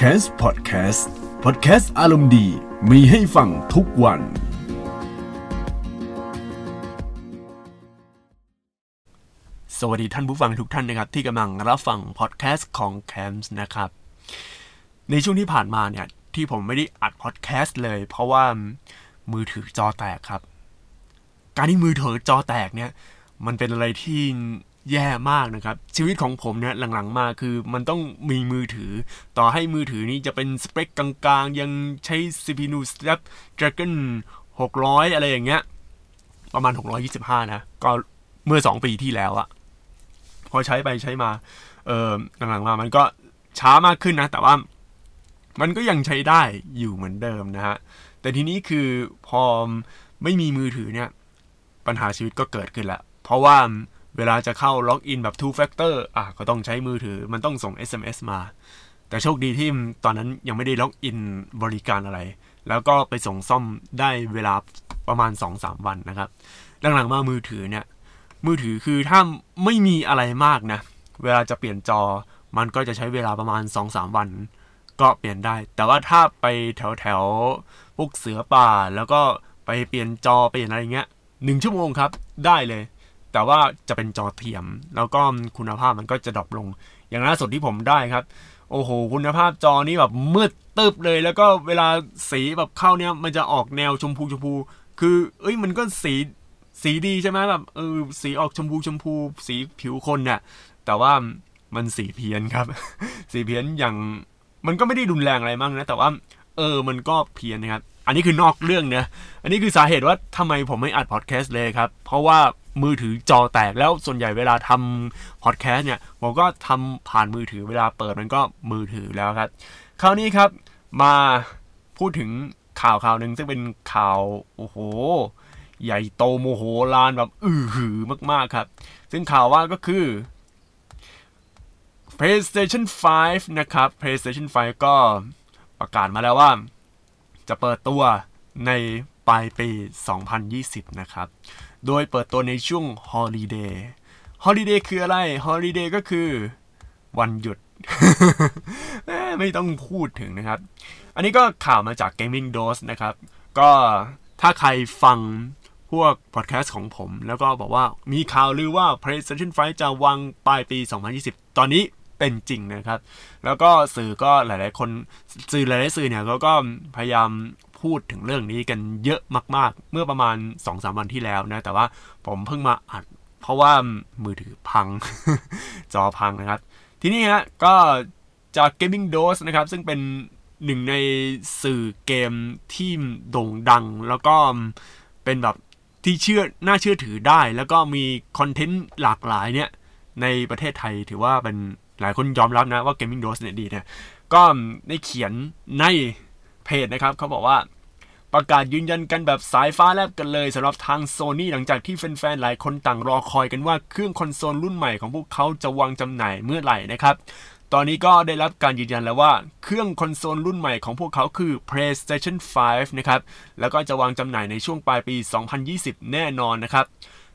c a s Podcast Podcast อารมณ์ดีมีให้ฟังทุกวัน สวัสดีท่านผู้ฟังทุกท่านนะครับ ที่กำลังรับฟังพอดแคสต์ของ c a m s นะครับ ในช่วงที่ผ่านมาเนี่ย ที่ผมไม่ได้อัดพอดแคสต์เลย เพราะว่ามือถือจอแตกครับ การที่มือถือจอแตกเนี่ย มันเป็นอะไรที่ แย่มากนะครับ ชีวิตของผมเนี่ยหลังๆมาคือมันต้องมีมือถือ ต่อให้มือถือนี้จะเป็นสเปคกลางๆ ยังใช้ CPU Snapdragon 600 อะไรอย่างเงี้ย ประมาณ 625 นะ ก็เมื่อ 2 ปีที่แล้วอะพอใช้ไปใช้มา เออหลังๆมามันก็ช้ามากขึ้นนะ แต่ว่ามันก็ยังใช้ได้อยู่เหมือนเดิมนะฮะ แต่ทีนี้คือพอไม่มีมือถือเนี่ย ปัญหาชีวิตก็เกิดขึ้นละ เพราะว่า เวลาจะเข้าล็อกอินแบบ two factor อะก็ต้องใช้มือถือมันต้องส่ง SMS มา แต่โชคดีที่ตอนนั้นยังไม่ได้ล็อกอินบริการอะไร แล้วก็ไปส่งซ่อมได้เวลาประมาณ 2-3 วันนะครับหลังๆมามือถือเนี่ย มือถือคือถ้าไม่มีอะไรมากนะ เวลาจะเปลี่ยนจอมันก็จะใช้เวลาประมาณ 2-3 วัน ก็เปลี่ยนได้ แต่ว่าถ้าไปแถวแถวพวกเสือป่าแล้วก็ไปเปลี่ยนจอเปลี่ยนอะไรเงี้ยหนึ่งชั่วโมงครับ ได้เลย แต่ว่าจะเป็นจอเทียม แล้วก็คุณภาพมันก็จะดรอปลง อย่างล่าสุดที่ผมได้ครับ โอ้โห คุณภาพจอนี้แบบมืดตึบเลย แล้วก็เวลาสีแบบเข้าเนี่ยมันจะออกแนวชมพูชมพู คือ เอ้ยมันก็สีสีดีใช่ไหมแบบเออสีออกชมพูชมพู สีผิวคนเนี่ยแต่ว่ามันสีเพี้ยนครับ สีเพี้ยนอย่างมันก็ไม่ได้รุนแรงอะไรมากนะ แต่ว่า เออมันก็เพี้ยนนะครับ อันนี้คือนอกเรื่องนะอันนี้คือสาเหตุว่าทำไมผมไม่อัดพอดแคสต์เลยครับ เพราะว่ามือถือจอแตกแล้วส่วนใหญ่เวลาทำพอดแคสต์เนี่ยผมก็ทำผ่านมือถือเวลาเปิดมันก็มือถือแล้วครับ คราวนี้ครับมาพูดถึงข่าวข่าวหนึ่งซึ่งเป็นข่าวโอ้โห ใหญ่โตโมโหลานแบบอื้อหือมาก ๆ ครับ ซึ่งข่าวว่าก็คือ PlayStation 5 นะครับ PlayStation 5 ก็ประกาศมาแล้วว่า จะเปิดตัวในปลายปี 2020 นะครับ โดยเปิดตัวในช่วง Holiday Holiday คืออะไร Holiday ก็คือวันหยุด ไม่ต้องพูดถึงนะครับ อันนี้ก็ข่าวมาจาก Gaming Dose นะครับ ก็ถ้าใครฟังพวกพอดแคสต์ของผม แล้วก็บอกว่ามีข่าวลือว่า PlayStation 5 จะวางปลายปี 2020 ตอนนี้ เป็นจริงนะครับ แล้วก็สื่อก็หลาย ๆ คนสื่อหลาย ๆ สื่อเนี่ยเขาก็พยายามพูดถึงเรื่องนี้กันเยอะมาก ๆ เมื่อประมาณ 2-3 วันที่แล้วนะ แต่ว่าผมเพิ่งมาอัด เพราะว่ามือถือพัง จอพังนะครับ ทีนี้ฮะก็จาก Gaming Dose นะครับ ซึ่งเป็นหนึ่งในสื่อเกมที่โด่งดัง แล้วก็เป็นแบบที่เชื่อน่าเชื่อถือได้ แล้วก็มีคอนเทนต์หลากหลายเนี่ยในประเทศไทยถือว่าเป็น หลายคนยอมรับนะว่า Gaming Dose เนี่ยดีนี่ยก็ได้เขียนในเพจนะครับเขาบอกว่าประกาศยืนยันกันแบบสายฟ้าแลบกันเลยสำหรับทางโซนี่หลังจากที่แฟนๆ หลายคนต่างรอคอยกันว่าเครื่องคอนโซลรุ่นใหม่ของพวกเขาจะวางจำหน่ายเมื่อไหร่นะครับ ตอนนี้ก็ได้รับการยืนยันแล้วว่าเครื่องคอนโซลรุ่นใหม่ของพวกเขาคือ PlayStation 5 นะครับ แล้วก็จะวางจำหน่ายในช่วงปลายปี 2020 แน่นอนนะครับ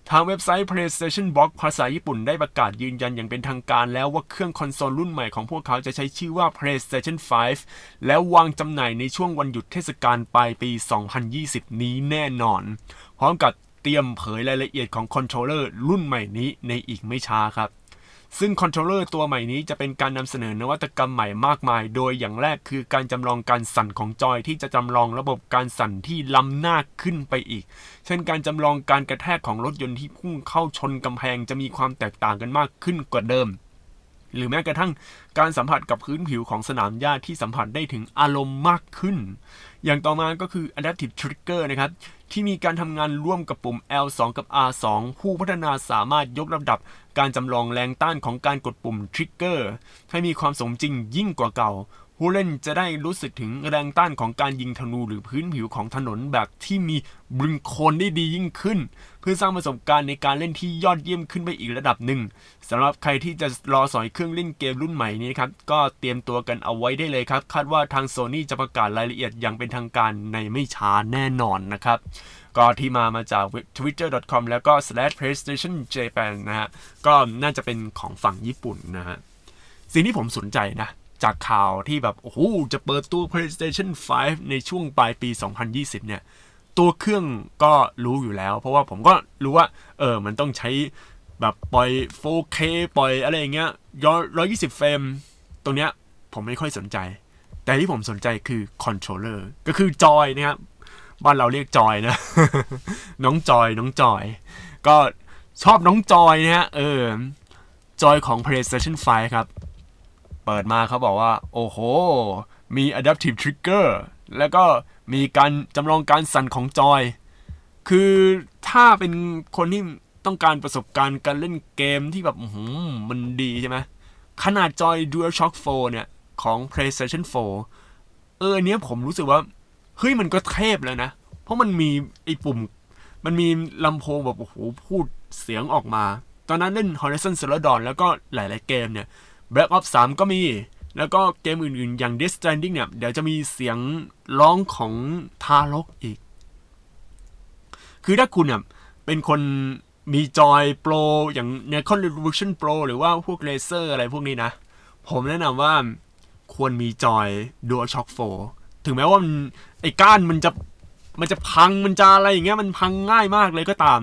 ทางเว็บไซต์ PlayStation Blog ภาษาญี่ปุ่นได้ประกาศยืนยันอย่างเป็นทางการแล้วว่าเครื่องคอนโซลรุ่นใหม่ของพวกเขาจะใช้ชื่อว่า PlayStation 5 แล้ววางจำหน่ายในช่วงวันหยุดเทศกาลปลายปี 2020 นี้แน่นอน พร้อมกับเตรียมเผยรายละเอียดของ controller รุ่นใหม่นี้ในอีกไม่ช้าครับ ซึ่ง controller ตัวใหม่นี้จะเป็นการนำเสนอนวัตกรรมใหม่มากมาย โดยอย่างแรกคือการจำลองการสั่นของจอยที่จะจำลองระบบการสั่นที่ล้ำหน้าขึ้นไปอีก เช่นการจำลองการกระแทกของรถยนต์ที่พุ่งเข้าชนกำแพงจะมีความแตกต่างกันมากขึ้นกว่าเดิม หรือแม้กระทั่งการสัมผัสกับพื้นผิวของสนามหญ้าที่สัมผัสได้ถึงอารมณ์มากขึ้น อย่างต่อมาก็คือ Adaptive Trigger นะครับที่มีการทำงานร่วมกับปุ่ม L2 กับ R2 ผู้พัฒนาสามารถยกระดับ การจำลองแรงต้านของการกดปุ่มทริกเกอร์ให้มีความสมจริงยิ่งกว่าเก่า ผู้เล่นจะได้รู้สึกถึงแรงต้านของการยิงธนูหรือพื้นผิวของถนนแบบที่มีบึงโคนได้ดียิ่งขึ้น เพื่อสร้างประสบการณ์ในการเล่นที่ยอดเยี่ยมขึ้นไปอีกระดับหนึ่งสำหรับใครที่จะรอสอยเครื่องเล่นเกมรุ่นใหม่นี้ครับก็เตรียมตัวกันเอาไว้ได้เลยครับ คาดว่าทางโซนี่จะประกาศรายละเอียดอย่างเป็นทางการในไม่ช้าแน่นอนนะครับก็ที่มามาจาก twitter.com แล้วก็ slash playstation japan นะฮะก็น่าจะเป็นของฝั่งญี่ปุ่นนะฮะสิ่งที่ผมสนใจนะ จากข่าวที่แบบ โอ้โห จะเปิดตัว PlayStation 5 ในช่วงปลายปี 2020 เนี่ย ตัวเครื่องก็รู้อยู่แล้ว เพราะว่าผมก็รู้ว่า เออ มันต้องใช้แบบปล่อย 4K ปล่อยอะไรอย่างเงี้ยย้อน120 เฟรม ตรงเนี้ยผมไม่ค่อยสนใจ แต่ที่ผมสนใจคือคอนโทรลเลอร์ ก็คือจอยนะครับ บ้านเราเรียกจอยนะ น้องจอย น้องจอย ก็ชอบน้องจอยนะฮะ เออ จอยของ PlayStation 5 ครับ เปิดมาเขาบอกว่า โอ้โห มี adaptive trigger แล้วก็มีการจำลองการสั่นของจอย คือถ้าเป็นคนที่ต้องการประสบการณ์การเล่นเกมที่แบบหืมมันดีใช่ไหมขนาดจอย DualShock 4 เนี่ย ของ PlayStation 4 เออเนี้ยผมรู้สึกว่า เฮ้ยมันก็เทพแล้วนะ เพราะมันมีไอ้ปุ่ม มันมีลำโพงแบบโอ้โหพูดเสียงออกมา ตอนนั้นเล่น Horizon Zero Dawn แล้วก็หลาย ๆ เกมเนี่ย Black Ops 3 ก็มี แล้วก็เกมอื่นๆ อย่าง Death Stranding เนี่ย เดี๋ยวจะมีเสียงร้องของทารกอีก คือถ้าคุณเนี่ยเป็นคนมีจอยโปรอย่าง n e c o n Revolution Pro หรือว่าพวกเลเซอร์อะไรพวกนี้นะ ผมแนะนำว่าควรมีจอย DualShock 4 ถึงแม้ว่ามันไอ้ก้านมันจะมันจะพังมันจะอะไรอย่างเงี้ยมันพังง่ายมากเลยก็ตาม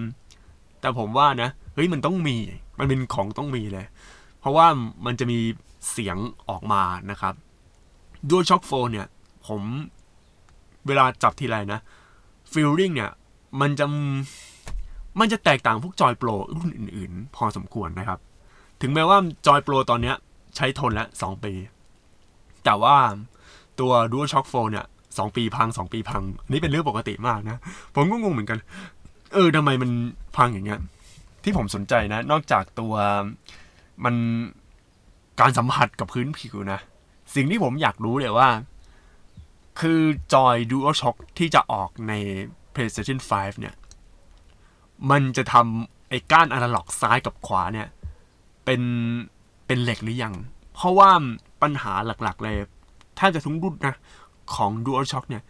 แต่ผมว่านะ เฮ้ยมันต้องมี มันเป็นของต้องมีเลย ราะว่ามันจะมีเสียงออกมานะครับ DualShock 4เนี่ย ผมเวลาจับทีไรนะ feeling เนี่ย มันจะมันจะแตกต่างพวกจอยโปรรุ่นอื่นๆ พอสมควรนะครับ ถึงแม้ว่าจอยโปรตอนเนี้ยใช้ทนแล้ว2ปี แต่ว่าตัว DualShock 4เนี่ย2ปีพัง2ปีพัง นี่เป็นเรื่องปกติมากนะ ผมก็งงเหมือนกัน เออทำไมมันพังอย่างเงี้ยที่ผมสนใจนะ นอกจากตัว มันการสัมผัสกับพื้นผิวนะ สิ่งที่ผมอยากรู้เลยว่า คือจอย DualShock ที่จะออกใน PlayStation 5 เนี่ย มันจะทำไอ้ก้านอนาล็อกซ้ายกับขวาเนี่ย เป็นเป็นเหล็กหรือยัง เพราะว่าปัญหาหลักๆเลยถ้าจะทุกรุ่นนะ ของ DualShock เนี่ย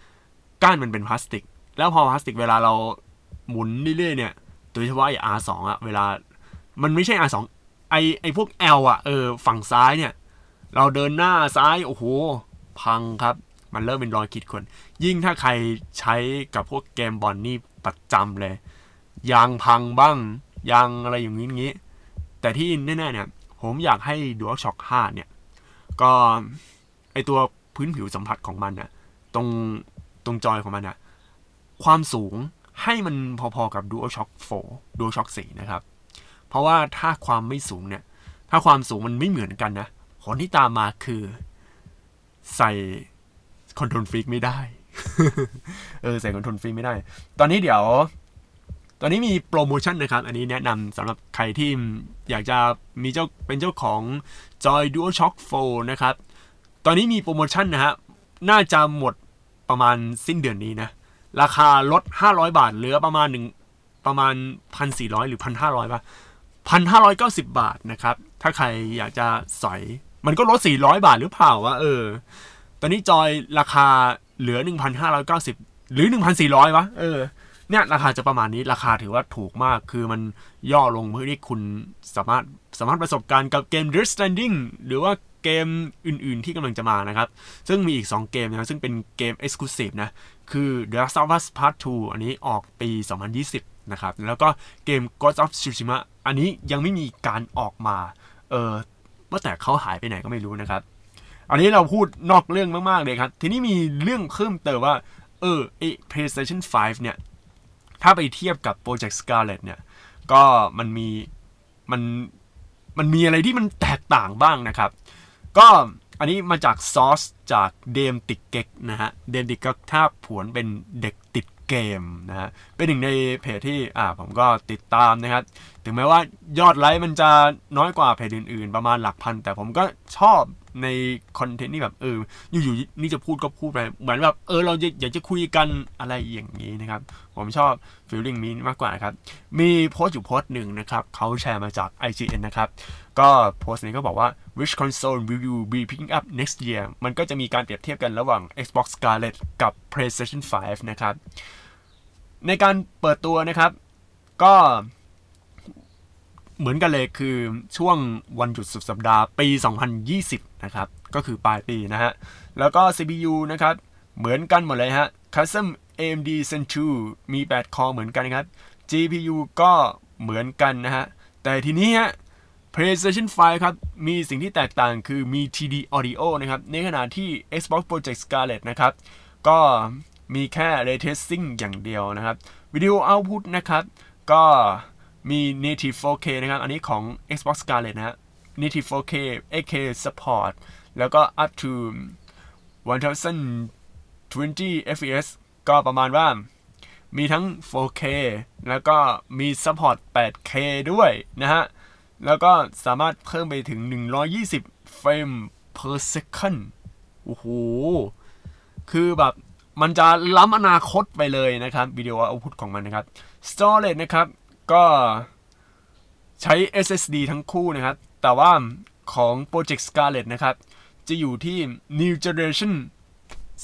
ก้านมันเป็นพลาสติก แล้วพอพลาสติกเวลาเราหมุนเรื่อยๆเนี่ย โดยเฉพาะไอ้ R2 อะเวลามันไม่ใช่ R2 ไอไอพวก L อลอะเออฝั่งซ้ายเนี่ย เราเดินหน้าซ้าย โอ้โห พังครับ มันเริ่มเป็นรอยขีดข่วนยิ่งถ้าใครใช้กับพวกเกมบอลนี่ประจำเลย ยางพังบ้าง ยางอะไรอย่างนี้งี้ แต่ที่แน่ๆเนี่ย ผมอยากให้ DualShock 5เนี่ย ก็ไอตัวพื้นผิวสัมผัสของมันน่ะตรงตรงจอยของมันน่ะความสูงให้มันพอๆกับ DualShock 4 DualShock 4 นะครับ เพราะว่าถ้าความไม่สูงเนี่ย ถ้าความสูงมันไม่เหมือนกันนะผลที่ตามมาคือ ใส่ Control Freek ไม่ได้ เออใส่ Control Freek ไม่ได้ ตอนนี้เดี๋ยว ตอนนี้มีโปรโมชั่นนะครับ อันนี้แนะนำสำหรับใครที่อยากจะมีเจ้าเป็นเจ้าของ Joy DualShock 4 นะครับ ตอนนี้มีโปรโมชั่นนะฮะ น่าจะหมดประมาณสิ้นเดือนนี้นะ ราคาลด 500 บาทเหลือประมาณหนึ่งประมาณ 1,400 หรือ 1,500ป่ะ 1,590 บาทนะครับ ถ้าใครอยากจะสอย มันก็ลด 400 บาทหรือเปล่าวะเออ ตอนนี้จอยราคาเหลือ 1,590 หรือ 1,400วะเออเนี่ยราคาจะประมาณนี้ราคาถือว่าถูกมากคือมันย่อลงเพื่อที่คุณสามารถสามารถประสบการณ์กับเกม Death Stranding หรือว่าเกมอื่นๆที่กำลังจะมานะครับ ซึ่งมีอีก 2 เกมนะซึ่งเป็นเกม Exclusive นะ คือ The Last of Us Part 2 อันนี้ออกปี 2020 นะครับ แล้วก็เกม Ghost of Tsushima อันนี้ยังไม่มีการออกมา เออว่าแต่เขาหายไปไหนก็ไม่รู้นะครับ อันนี้เราพูดนอกเรื่องมาก ๆ เลยครับ ทีนี้มีเรื่องเพิ่มเติมว่า เออไอ PlayStation 5 เนี่ย ถ้าไปเทียบกับ Project Scarlet เนี่ย ก็มันมี มัน มันมีอะไรที่มันแตกต่างบ้างนะครับ ก็อันนี้มาจากซอสจากเดมติกเก็กนะฮะ เดมติกก็ถ้าผวนเป็นเด็กติด เกมนะฮะเป็นหนึ่งในเพจที่อ่าผมก็ติดตามนะครับถึงแม้ว่ายอดไลค์มันจะน้อยกว่าเพจอื่นๆ ประมาณหลักพัน แต่ผมก็ชอบในคอนเทนต์ที่แบบเอออยู่ๆนี่จะพูดก็พูดไปเหมือนแบบเออเราอยากจะคุยกันอะไรอย่างนี้นะครับ ผมชอบฟีลลิ่งนี้มากกว่าครับ มีโพสต์อยู่โพสต์หนึ่งนะครับเขาแชร์มาจาก IGN นะครับ ก็โพสต์นี้ก็บอกว่า which console will you be picking up next year มันก็จะมีการเปรียบเทียบกันระหว่าง Xbox Scarlett กับ PlayStation 5 นะครับ ในการเปิดตัวนะครับ ก็ เหมือนกันเลยคือช่วงวันหยุดสุดสัปดาห์ปี 2020 นะครับ ก็คือปลายปีนะฮะ แล้วก็ CPU นะครับ เหมือนกันหมดเลยฮะ Custom AMD Zen 2มี 8 คอเหมือนกันครับ GPU ก็เหมือนกันนะฮะ แต่ทีนี้ฮะ PlayStation 5 ครับ มีสิ่งที่แตกต่างคือมี TD Audio นะครับ ในขณะที่ Xbox Project Scarlett นะครับ ก็มีแค่ Ray Tracing อย่างเดียวนะครับ Video Output นะครับ ก็ มี Native 4K นะครับ อันนี้ของ Xbox Scarlett นะฮะ Native 4K 8K Support แล้วก็ up to 1020 fps ก็ประมาณว่า มีทั้ง 4K แล้วก็มี support 8K ด้วยนะฮะ แล้วก็สามารถเพิ่มไปถึง 120 เฟรม per second โอ้โห คือแบบมันจะล้ำอนาคตไปเลยนะครับ วิดีโอเอาพุทของมันนะครับ storage นะครับ ก็ใช้ SSD ทั้งคู่นะครับ แต่ว่าของ Project Scarlett นะครับ จะอยู่ที่ New Generation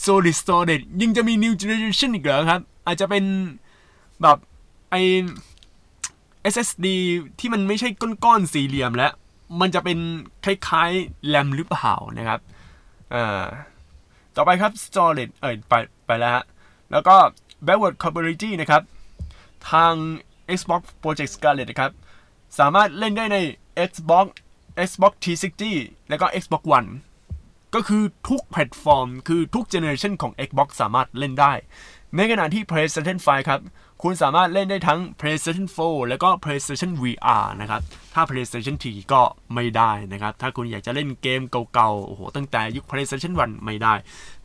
Solid Storage ยังจะมี New Generation อีกเหรอครับ อาจจะเป็นแบบไอ SSD ที่มันไม่ใช่ก้อนๆสี่เหลี่ยมแล้ว มันจะเป็นคล้ายๆแรมหรือเปล่านะครับอ่าต่อไปครับ storage เอ่ยไปไปแล้วฮะแล้วก็ backward compatibility นะครับ ทาง Xbox Project Scarlett นะครับ สามารถเล่นได้ใน Xbox Xbox 360 แล้วก็ Xbox One ก็คือทุกแพลตฟอร์ม คือทุก generation ของ Xbox สามารถเล่นได้ ในขณะที่ PlayStation 5 ครับ คุณสามารถเล่นได้ทั้ง PlayStation 4 แล้วก็ PlayStation VR นะครับ ถ้า PlayStation 3ก็ไม่ได้นะครับ ถ้าคุณอยากจะเล่นเกมเก่าๆ โอ้โห ตั้งแต่ยุค PlayStation 1 ไม่ได้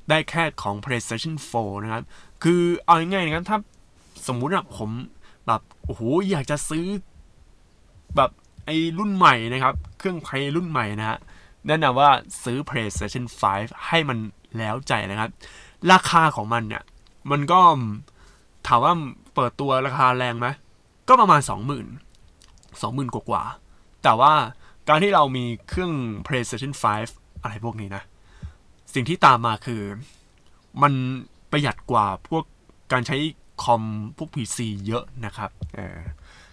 ได้แค่ของ PlayStation 4 นะครับ คือเอาง่ายๆนะครับ ถ้าสมมุติอะผม แบบโอ้โหอยากจะซื้อ แบบไอ้รุ่นใหม่นะครับ เครื่องเพลรุ่นใหม่นะฮะแนะนำว่าซื้อ PlayStation 5 ให้มันแล้วใจนะครับ ราคาของมันเนี่ย มันก็ถามว่าเปิดตัวราคาแรงไหมก็ประมาณ 20,000 20,000 กว่ากว่า แต่ว่าการที่เรามีเครื่อง PlayStation 5 อะไรพวกนี้นะ สิ่งที่ตามมาคือ มันประหยัดกว่าพวกการใช้ คอมพวก PC เยอะนะครับ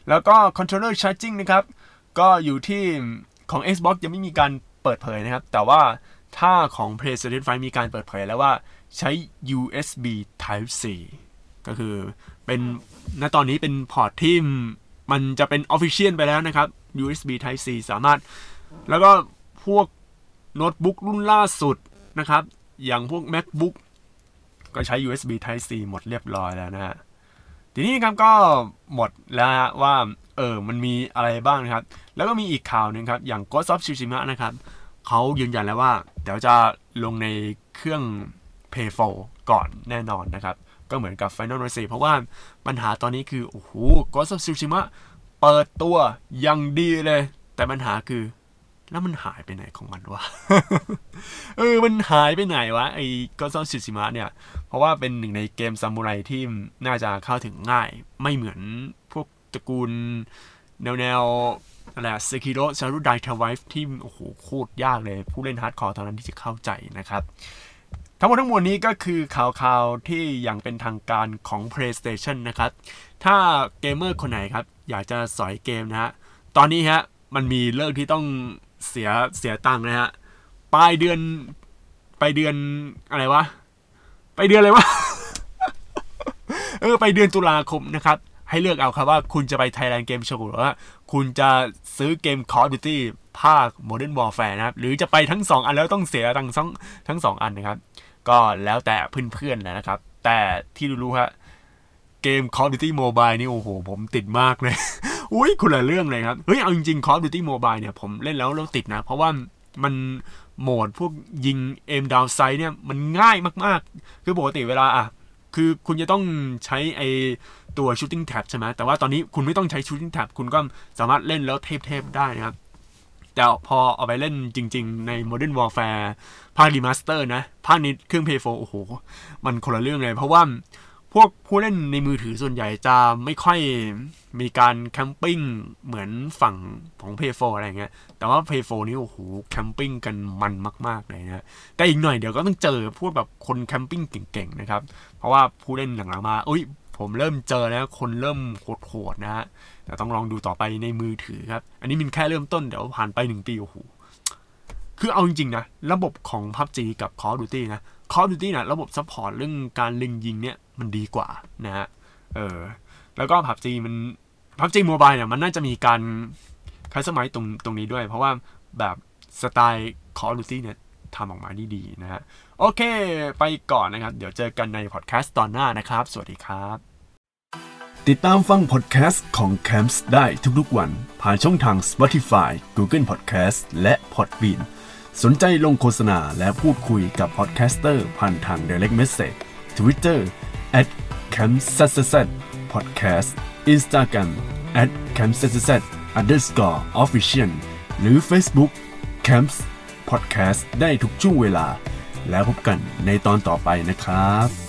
แล้วก็ controller charging นะครับ ก็อยู่ที่ของ Xbox ยังไม่มีการเปิดเผยนะครับ แต่ว่าถ้าของ PlayStation 5 มีการเปิดเผยแล้วว่าใช้ USB Type C ก็คือเป็นณตอนนี้เป็นพอร์ตที่มันจะเป็น Official ไปแล้วนะครับ USB Type C สามารถ แล้วก็พวกโน้ตบุ๊กรุ่นล่าสุดนะครับ อย่างพวก MacBook ก็ใช้ USB Type C หมดเรียบร้อยแล้วนะฮะทีนี้ครับก็หมดแล้วฮะว่าเออมันมีอะไรบ้างนะครับ แล้วก็มีอีกข่าวหนึ่งครับ อย่าง Ghost of Tsushima นะครับเขายืนยันแล้วว่า เดี๋ยวจะลงในเครื่อง Play 4ก่อนแน่นอนนะครับ ก็เหมือนกับ Final Fantasy เพราะว่าปัญหาตอนนี้คือ โอ้โห Ghost of Tsushima เปิดตัวอย่างดีเลย แต่ปัญหาคือ แล้วมันหายไปไหนของมันวะ เออ มันหายไปไหนวะ ไอ้ Ghost of Tsushima เนี่ย เพราะว่าเป็นหนึ่งในเกมซามูไรที่น่าจะเข้าถึงง่าย ไม่เหมือนพวกตระกูล แนวแนวอะไรอะ Sekiro Shadows Die Twice ที่ โอ้โห โคตรยากเลย ผู้เล่น hardcore เท่านั้นที่จะเข้าใจนะครับ ทั้งหมดทั้งมวลนี้ก็คือข่าวข่าวที่อย่างเป็นทางการของ PlayStation นะครับ ถ้าเกมเมอร์คนไหนครับ อยากจะสอยเกมนะฮะ ตอนนี้ฮะ มันมีเลิกที่ต้อง เสียเสียตังค์นะฮะปลายเดือนไปเดือนอะไรวะ ไปเดือนอะไรวะ เออ ไปเดือนตุลาคมนะครับ ให้เลือกเอาครับว่าคุณจะไป Thailand Game Show หรือว่าคุณจะซื้อเกม Call of Duty ภาค Modern Warfare นะครับ หรือจะไปทั้ง 2 อันแล้วต้องเสียตังค์ทั้งทั้ง2อันนะครับ ก็แล้วแต่เพื่อนๆแหละนะครับ แต่ที่รู้ๆฮะเกม Call of Duty Mobile นี่โอ้โห ผมติดมากเลย อุ้ยคนละเรื่องเลยครับเฮ้ยเอาจริงๆ Call of Duty Mobile เนี่ยผมเล่นแล้วแล้วติดนะ เพราะว่ามันโหมดพวกยิงเอมดาวไซเนี่ยมันง่ายมากๆ คือปกติเวลาอะคือคุณจะต้องใช้ไอตัว shooting tab ใช่ไหมแต่ว่าตอนนี้คุณไม่ต้องใช้ shooting tab คุณก็สามารถเล่นแล้วเทพๆได้นะครับ แต่พอเอาไปเล่นจริง ๆ ใน Modern Warfare ภาค Remaster นะ ภาคนี้เครื่อง Play 4โอ้โห มันคนละเรื่องเลย เพราะว่า พวกผู้เล่นในมือถือส่วนใหญ่จะไม่ค่อยมีการแคมปิ้งเหมือนฝั่งของ Play 4อะไรเงี้ย แต่ว่า Play 4นี่โอ้โหแคมปิ้งกันมันมากๆเลยนะแต่อีกหน่อยเดี๋ยวก็ต้องเจอพวกแบบคนแคมปิ้งเก่งๆนะครับ เพราะว่าผู้เล่นหลังๆมาอุ้ย ผมเริ่มเจอแล้วคนเริ่มโหดๆนะฮะแต่ต้องลองดูต่อไปในมือถือครับ อันนี้มันแค่เริ่มต้นเดี๋ยวผ่านไปหนึ่งปีโอ้โห คือเอาจริงๆนะ ระบบของ PUBG กับ Call of Duty นะ Call of Duty นะระบบ support เรื่องการเล็งยิงเนี่ยมันดีกว่านะฮะเออแล้วก็ PUBG มัน PUBG Mobile เนี่ยมันน่าจะมีการ customize ตรงตรงนี้ด้วย เพราะว่าแบบสไตล์ Call of Duty เนี่ยทำออกมาดีๆนะฮะโอเค ไปก่อนนะครับ เดี๋ยวเจอกันในพอดแคสต์ตอนหน้านะครับ สวัสดีครับ ติดตามฟังพอดแคสต์ของ Camps ได้ทุกๆวัน ผ่านช่องทาง Spotify Google Podcast และ Podbean สนใจลงโฆษณาและพูดคุยกับ podcaster ผ่านทาง Direct Message Twitter at c a m s s s podcast Instagram at c a m s s s underscore official หรือ Facebook Camps Podcast ได้ทุกช่วงเวลา แล้วพบกันในตอนต่อไปนะครับ